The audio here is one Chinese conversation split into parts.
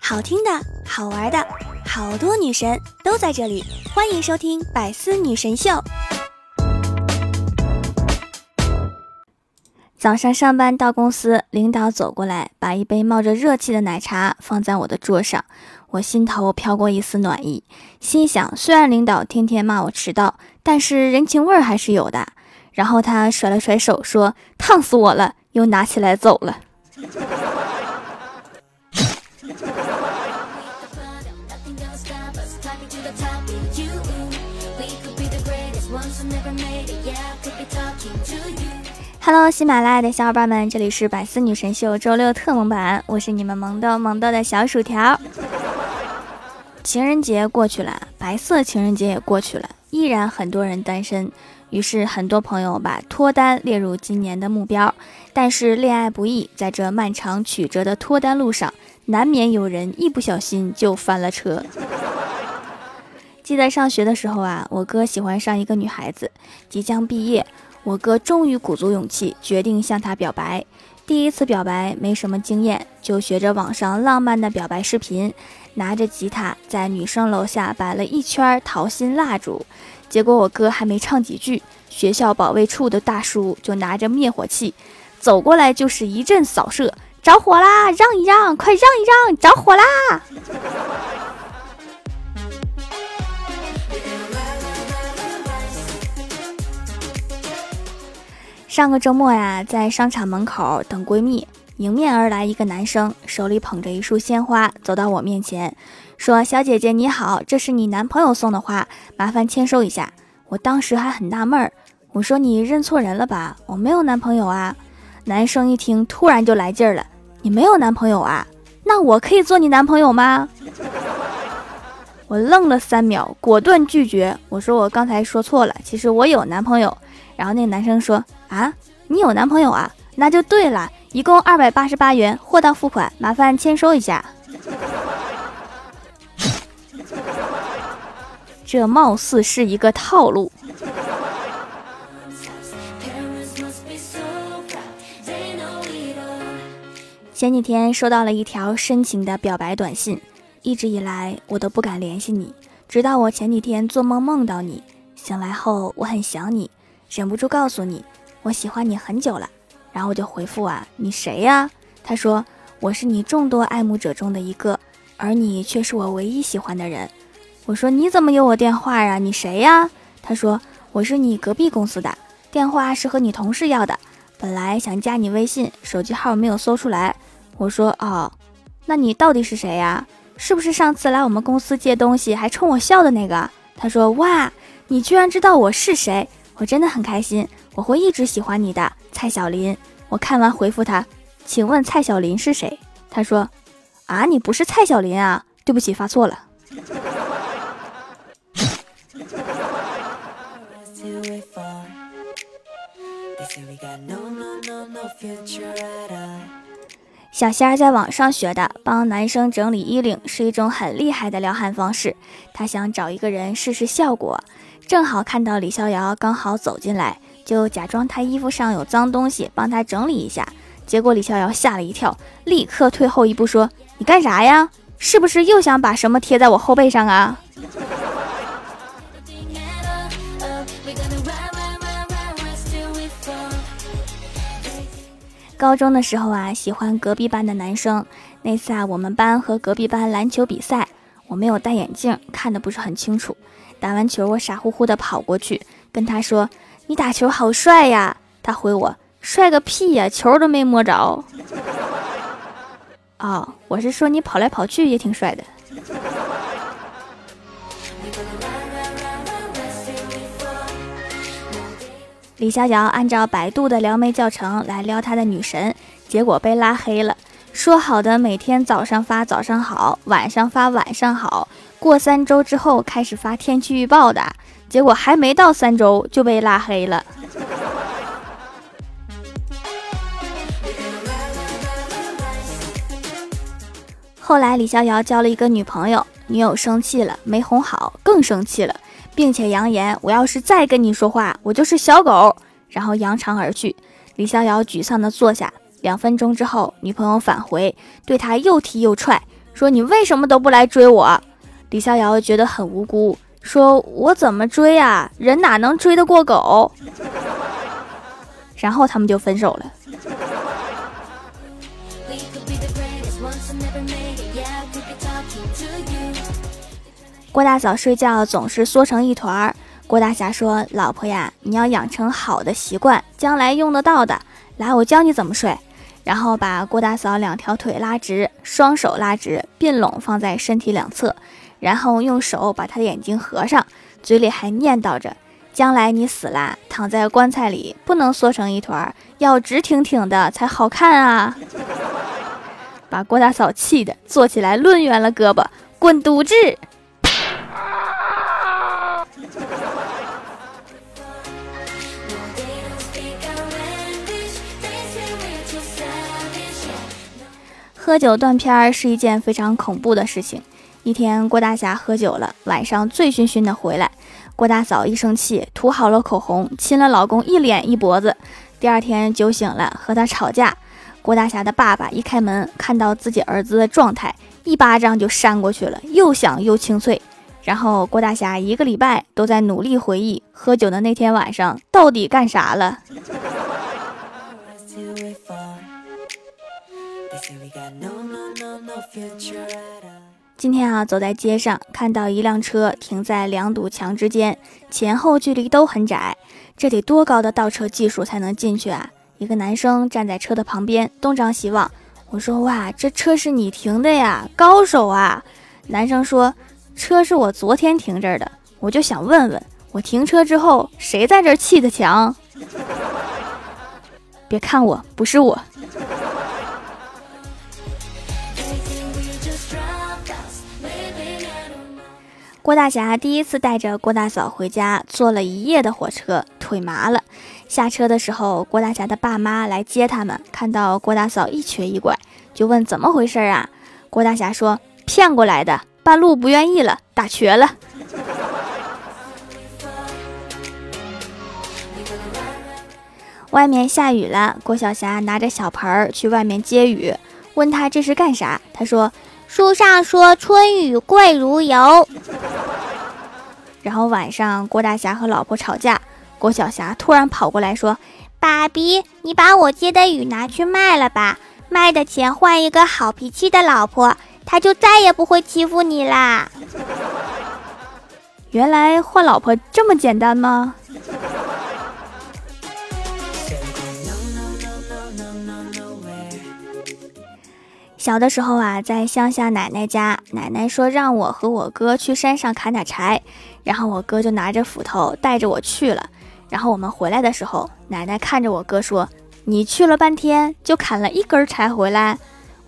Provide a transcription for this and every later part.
好听的，好玩的，好多女神都在这里，欢迎收听《百思女神秀》。早上上班到公司，领导走过来，把一杯冒着热气的奶茶放在我的桌上，我心头飘过一丝暖意，心想：虽然领导天天骂我迟到，但是人情味儿还是有的。然后他甩了甩手，说：“烫死我了！”又拿起来走了。Hello，喜马拉雅的小伙伴们，这里是百思女神秀周六特萌版，我是你们萌豆萌豆的小薯条。情人节过去了，白色情人节也过去了，依然很多人单身，于是很多朋友把脱单列入今年的目标。但是恋爱不易，在这漫长曲折的脱单路上，难免有人一不小心就翻了车。记得上学的时候啊，我哥喜欢上一个女孩子，即将毕业。我哥终于鼓足勇气，决定向她表白。第一次表白没什么经验，就学着网上浪漫的表白视频，拿着吉他在女生楼下摆了一圈桃心蜡烛。结果我哥还没唱几句，学校保卫处的大叔就拿着灭火器走过来，就是一阵扫射，着火啦！让一让，快让一让，着火啦！上个周末呀，在商场门口等闺蜜，迎面而来一个男生，手里捧着一束鲜花，走到我面前，说：“小姐姐你好，这是你男朋友送的花，麻烦签收一下。”我当时还很纳闷儿，我说：“你认错人了吧？我没有男朋友啊。”男生一听，突然就来劲儿了：“你没有男朋友啊？那我可以做你男朋友吗？”我愣了三秒，果断拒绝。我说：“我刚才说错了，其实我有男朋友。”然后那男生说。啊，你有男朋友啊？那就对了，一共二百八十八元，货到付款，麻烦签收一下。这貌似是一个套路。前几天收到了一条深情的表白短信，一直以来我都不敢联系你，直到我前几天做梦梦到你，醒来后我很想你，忍不住告诉你。我喜欢你很久了，然后我就回复啊，你谁呀？他说我是你众多爱慕者中的一个，而你却是我唯一喜欢的人。我说你怎么有我电话呀？你谁呀？他说我是你隔壁公司的，电话是和你同事要的，本来想加你微信，手机号没有搜出来。我说哦，那你到底是谁呀？是不是上次来我们公司借东西还冲我笑的那个？他说哇，你居然知道我是谁，我真的很开心。我会一直喜欢你的，蔡小林。我看完回复他，请问蔡小林是谁？他说，啊，你不是蔡小林啊，对不起，发错了。小仙儿在网上学的，帮男生整理衣领是一种很厉害的撩汉方式。他想找一个人试试效果，正好看到李逍遥刚好走进来。就假装他衣服上有脏东西，帮他整理一下。结果李逍遥吓了一跳，立刻退后一步说：“你干啥呀？是不是又想把什么贴在我后背上啊？”高中的时候啊，喜欢隔壁班的男生。那次啊，我们班和隔壁班篮球比赛，我没有戴眼镜，看的不是很清楚。打完球，我傻乎乎的跑过去跟他说。你打球好帅呀！他回我：“帅个屁呀，球都没摸着。”哦，我是说你跑来跑去也挺帅的。李逍遥按照百度的撩妹教程来撩他的女神，结果被拉黑了。说好的每天早上发早上好，晚上发晚上好，过三周之后开始发天气预报的。结果还没到三周就被拉黑了。后来李逍遥交了一个女朋友，女友生气了，没哄好，更生气了，并且扬言：“我要是再跟你说话，我就是小狗。”然后扬长而去。李逍遥沮丧的坐下，两分钟之后，女朋友返回，对他又踢又踹，说：“你为什么都不来追我？”李逍遥觉得很无辜，说：“我怎么追啊？人哪能追得过狗？” 然后他们就分手了。郭大嫂睡觉总是缩成一团儿。郭大侠说：“老婆呀，你要养成好的习惯，将来用得到的。来，我教你怎么睡。”然后把郭大嫂两条腿拉直，双手拉直，并拢放在身体两侧，然后用手把他的眼睛合上，嘴里还念叨着：“将来你死啦，躺在棺材里不能缩成一团，要直挺挺的才好看啊！” 把郭大嫂气的坐起来，抡圆了胳膊，滚犊子！喝酒断片儿是一件非常恐怖的事情。一天，郭大侠喝酒了，晚上醉醺醺的回来，郭大嫂一生气，涂好了口红，亲了老公一脸一脖子。第二天酒醒了，和他吵架。郭大侠的爸爸一开门，看到自己儿子的状态，一巴掌就扇过去了，又响又清脆。然后郭大侠一个礼拜都在努力回忆喝酒的那天晚上到底干啥了。今天啊，走在街上，看到一辆车停在两堵墙之间，前后距离都很窄，这得多高的倒车技术才能进去啊？一个男生站在车的旁边，东张西望。我说：“哇，这车是你停的呀，高手啊！”男生说：“车是我昨天停这儿的，我就想问问，我停车之后谁在这儿砌的墙？”别看我，不是我。郭大侠第一次带着郭大嫂回家，坐了一夜的火车，腿麻了。下车的时候，郭大侠的爸妈来接他们，看到郭大嫂一瘸一拐，就问怎么回事啊？郭大侠说：“骗过来的，半路不愿意了，打瘸了。”外面下雨了，郭晓霞拿着小盆儿去外面接雨，问他这是干啥？他说。书上说春雨贵如油。然后晚上，郭大侠和老婆吵架，郭小霞突然跑过来说：“爸比，你把我接的雨拿去卖了吧，卖的钱换一个好脾气的老婆，他就再也不会欺负你啦。”原来换老婆这么简单吗？小的时候啊，在乡下奶奶家，奶奶说让我和我哥去山上砍点柴，然后我哥就拿着斧头带着我去了。然后我们回来的时候，奶奶看着我哥说：“你去了半天，就砍了一根柴回来？”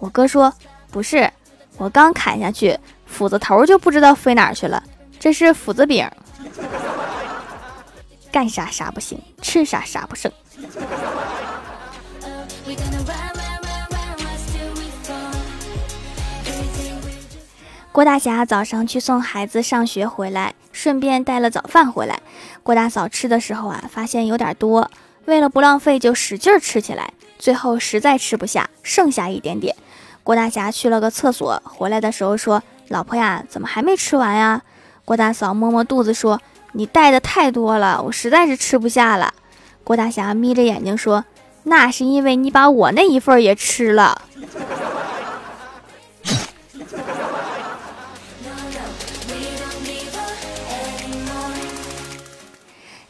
我哥说：“不是，我刚砍下去，斧子头就不知道飞哪去了，这是斧子柄。干啥啥不行，吃啥啥不剩。”郭大侠早上去送孩子上学回来，顺便带了早饭回来。郭大嫂吃的时候啊，发现有点多，为了不浪费，就使劲吃起来。最后实在吃不下，剩下一点点。郭大侠去了个厕所，回来的时候说：“老婆呀，怎么还没吃完呀？”郭大嫂摸摸肚子说：“你带的太多了，我实在是吃不下了。”郭大侠眯着眼睛说：“那是因为你把我那一份也吃了。”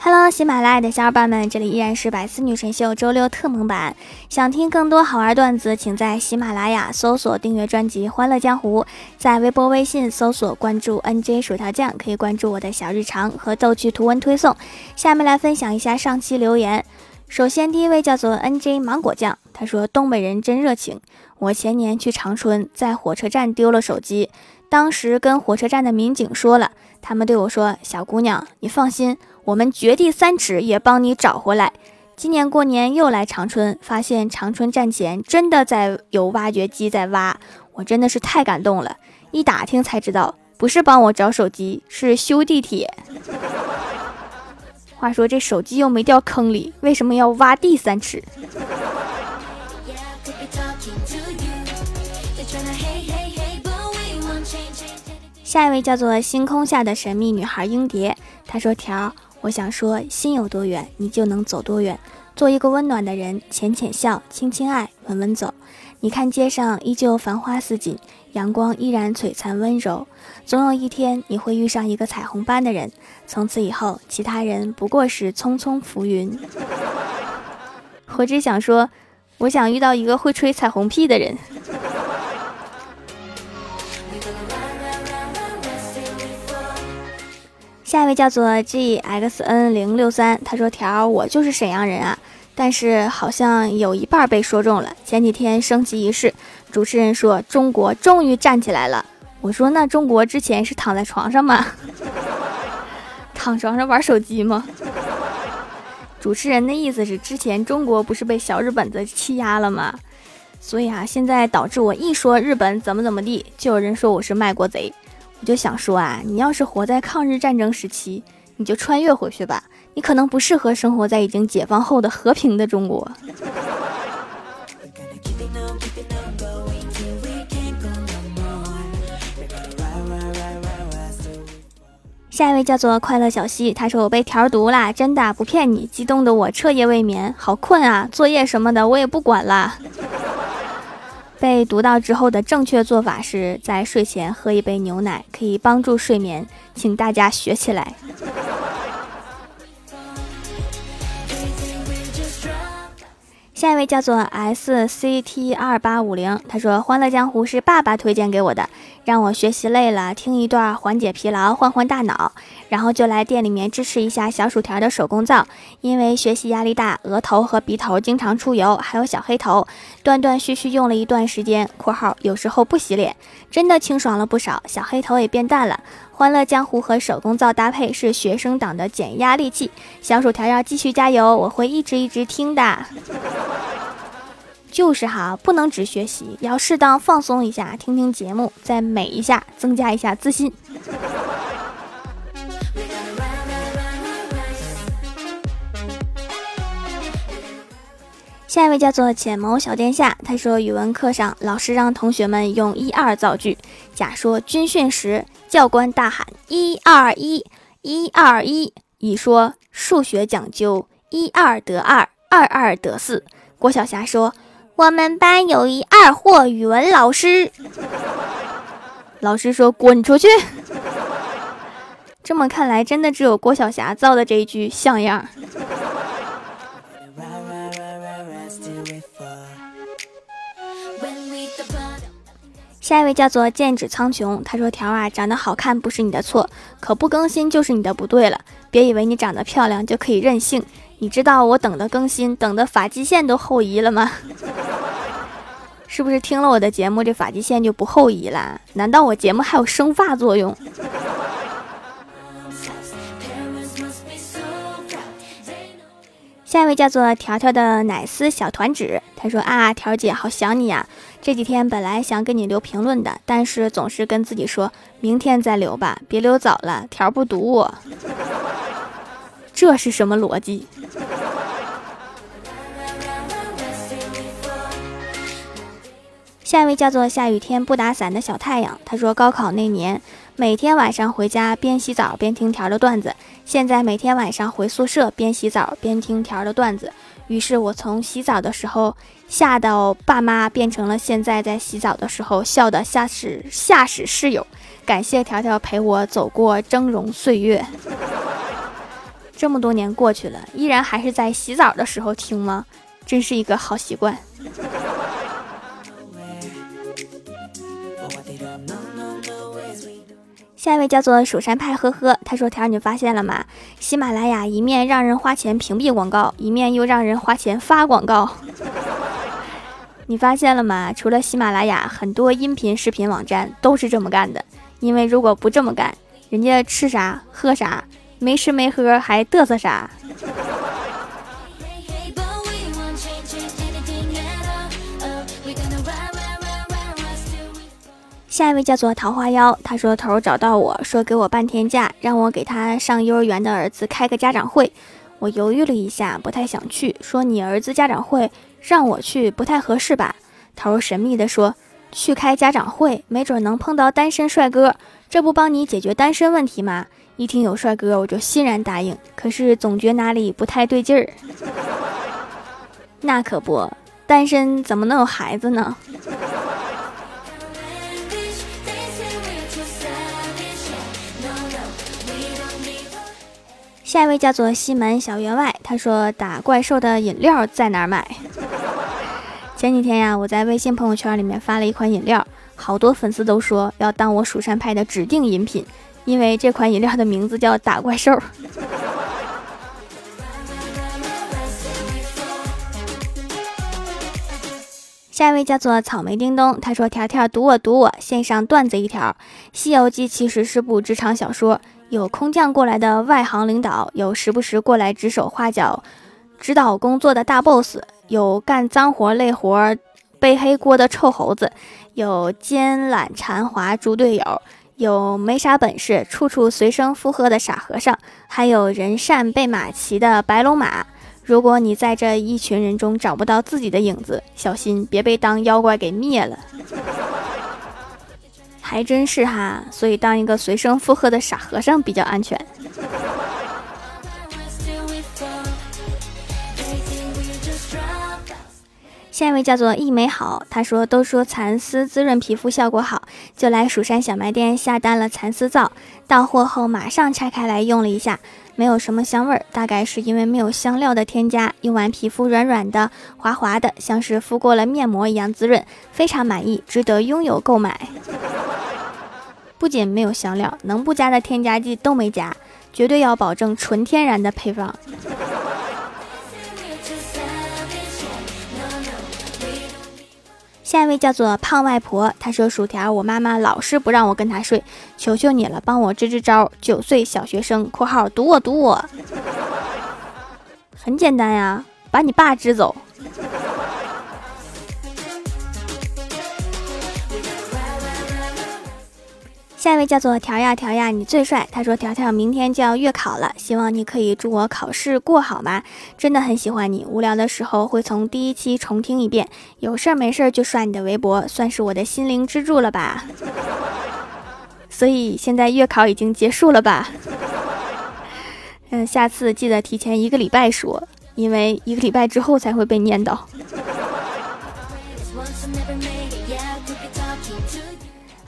Hello，喜马拉雅的小伙伴们，这里依然是百思女神秀周六特蒙版。想听更多好玩段子，请在喜马拉雅搜索订阅专辑《欢乐江湖》，在微博、微信搜索关注 NJ 薯条酱，可以关注我的小日常和逗趣图文推送。下面来分享一下上期留言。首先，第一位叫做 NJ 芒果酱，他说：“东北人真热情。我前年去长春，在火车站丢了手机，当时跟火车站的民警说了，他们对我说：‘小姑娘，你放心。’”我们掘地三尺也帮你找回来。今年过年又来长春，发现长春站前真的在有挖掘机在挖，我真的是太感动了。一打听才知道，不是帮我找手机，是修地铁。话说这手机又没掉坑里，为什么要挖地三尺？下一位叫做星空下的神秘女孩英蝶，她说：“条，我想说，心有多远，你就能走多远。做一个温暖的人，浅浅笑，轻轻爱，稳稳走。你看街上依旧繁花似锦，阳光依然璀璨温柔。总有一天，你会遇上一个彩虹般的人，从此以后，其他人不过是匆匆浮云。我只想说，我想遇到一个会吹彩虹屁的人。”下一位叫做 G X N 零六三，他说：“条儿，我就是沈阳人啊，但是好像有一半被说中了。前几天升旗仪式，主持人说中国终于站起来了。我说那中国之前是躺在床上吗？躺床上玩手机吗？主持人的意思是之前中国不是被小日本子欺压了吗？所以啊，现在导致我一说日本怎么怎么地，就有人说我是卖国贼。”我就想说啊，你要是活在抗日战争时期，你就穿越回去吧。你可能不适合生活在已经解放后的和平的中国。下一位叫做快乐小溪，他说我被条毒啦，真的不骗你，激动的我彻夜未眠，好困啊，作业什么的我也不管了。被读到之后的正确做法是在睡前喝一杯牛奶，可以帮助睡眠，请大家学起来。下一位叫做 S C T 二八五零，他说《欢乐江湖》是爸爸推荐给我的，让我学习累了听一段缓解疲劳、换换大脑，然后就来店里面支持一下小薯条的手工皂。因为学习压力大，额头和鼻头经常出油，还有小黑头，断断续续用了一段时间（括号有时候不洗脸），真的清爽了不少，小黑头也变淡了。欢乐江湖和手工皂搭配是学生党的减压利器，小薯条要继续加油，我会一直一直听的。就是哈，不能只学习，要适当放松一下，听听节目，再美一下，增加一下自信。下一位叫做浅谋小殿下，他说语文课上老师让同学们用一二造句。甲说军训时教官大喊一二一，一二一。乙说数学讲究一二得二，二二得四。郭晓霞说我们班有一二货语文老师。老师说滚出去。这么看来，真的只有郭晓霞造的这一句像样。下一位叫做剑指苍穹，他说：“条啊，长得好看不是你的错，可不更新就是你的不对了。别以为你长得漂亮就可以任性，你知道我等的更新，等的发际线都后移了吗？是不是听了我的节目，这发际线就不后移了？难道我节目还有生发作用？”下一位叫做条条的奶丝小团子，他说啊，条姐好想你呀！这几天本来想给你留评论的，但是总是跟自己说明天再留吧，别留早了，条不读我。这是什么逻辑？下一位叫做下雨天不打伞的小太阳，他说高考那年。每天晚上回家边洗澡边听条的段子，现在每天晚上回宿舍边洗澡边听条的段子。于是我从洗澡的时候吓到爸妈，变成了现在在洗澡的时候笑的吓死吓死室友。感谢条条陪我走过峥嵘岁月。这么多年过去了，依然还是在洗澡的时候听吗？真是一个好习惯。下一位叫做蜀山派，呵呵，他说：“条你发现了吗？喜马拉雅一面让人花钱屏蔽广告，一面又让人花钱发广告。你发现了吗？除了喜马拉雅，很多音频视频网站都是这么干的。因为如果不这么干，人家吃啥喝啥，没吃没喝还嘚瑟啥。”下一位叫做桃花妖，他说头儿找到我说给我半天假，让我给他上幼儿园的儿子开个家长会。我犹豫了一下，不太想去，说你儿子家长会让我去不太合适吧。头儿神秘的说，去开家长会，没准能碰到单身帅哥，这不帮你解决单身问题吗？一听有帅哥，我就欣然答应。可是总觉哪里不太对劲儿。那可不，单身怎么能有孩子呢？下一位叫做西门小员外，他说打怪兽的饮料在哪儿买？前几天呀，我在微信朋友圈里面发了一款饮料，好多粉丝都说要当我蜀山派的指定饮品，因为这款饮料的名字叫打怪兽。下一位叫做草莓叮咚，他说条条读我读我，献上段子一条，《西游记》其实是部职场小说。有空降过来的外行领导，有时不时过来指手画脚、指导工作的大 boss，有干脏活累活背黑锅的臭猴子，有奸懒馋滑猪队友，有没啥本事处处随声附和的傻和尚，还有人善被马骑的白龙马。如果你在这一群人中找不到自己的影子，小心别被当妖怪给灭了。还真是哈，所以当一个随声附和的傻和尚比较安全。下一位叫做一美好，他说：“都说蚕丝滋润皮肤效果好，就来蜀山小卖店下单了蚕丝皂。到货后马上拆开来用了一下，没有什么香味儿，大概是因为没有香料的添加。用完皮肤软软的、滑滑的，像是敷过了面膜一样滋润，非常满意，值得拥有购买。不仅没有香料，能不加的添加剂都没加，绝对要保证纯天然的配方。”下一位叫做胖外婆，她说：“薯条，我妈妈老是不让我跟她睡，求求你了，帮我支支招。”九岁小学生（括号堵我堵我），很简单呀，把你爸支走。下一位叫做条呀条呀，你最帅。他说条条明天就要月考了，希望你可以祝我考试过好吗？真的很喜欢你，无聊的时候会从第一期重听一遍，有事儿没事儿就刷你的微博，算是我的心灵支柱了吧。所以现在月考已经结束了吧？嗯，下次记得提前一个礼拜说，因为一个礼拜之后才会被念叨。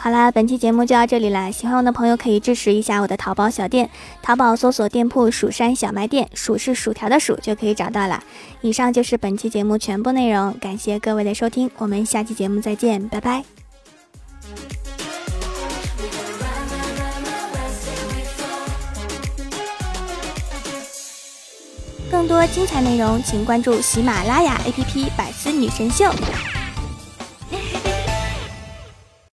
好啦，本期节目就到这里了。喜欢我的朋友可以支持一下我的淘宝小店，淘宝搜索店铺“蜀山小卖店”，薯是薯条的薯就可以找到了。以上就是本期节目全部内容，感谢各位的收听，我们下期节目再见，拜拜。更多精彩内容，请关注喜马拉雅 APP《百思女神秀》。